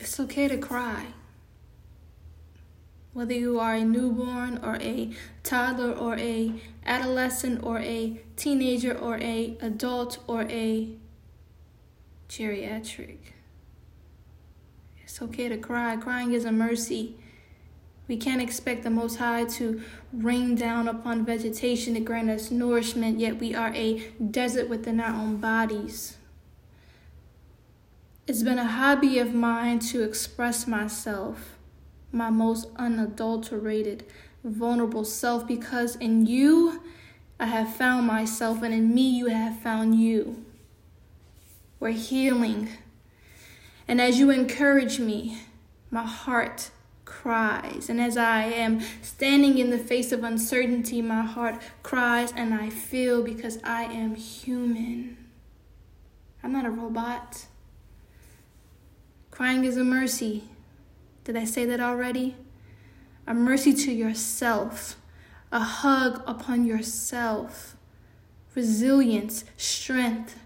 It's okay to cry. Whether you are a newborn or a toddler or a adolescent or a teenager or a adult or a geriatric. It's okay to cry. Crying is a mercy. We can't expect the Most High to rain down upon vegetation to grant us nourishment, yet we are a desert within our own bodies. It's been a hobby of mine to express myself, my most unadulterated, vulnerable self, because in you I have found myself, and in me you have found you. We're healing. And as you encourage me, my heart cries. And as I am standing in the face of uncertainty, my heart cries and I feel because I am human. I'm not a robot. Crying is a mercy. Did I say that already? A mercy to yourself, a hug upon yourself, resilience, strength.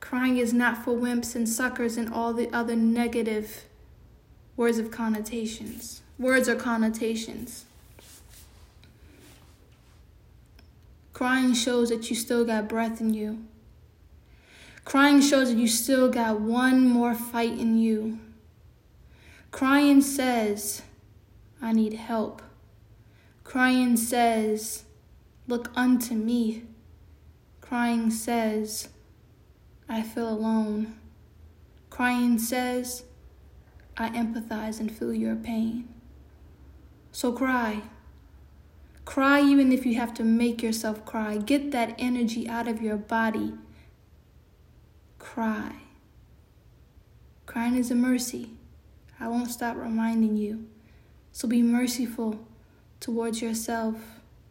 Crying is not for wimps and suckers and all the other negative words of connotations. Words are connotations. Crying shows that you still got breath in you. Crying shows that you still got one more fight in you. Crying says, I need help. Crying says, Look unto me. Crying says, I feel alone. Crying says, I empathize and feel your pain. So cry. Cry even if you have to make yourself cry. Get that energy out of your body. Cry. Crying is a mercy. I won't stop reminding you. So be merciful towards yourself.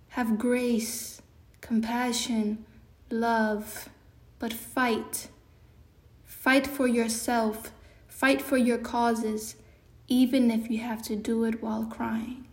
Have grace, compassion, love, but fight. Fight for yourself Fight for your causes, even if you have to do it while crying.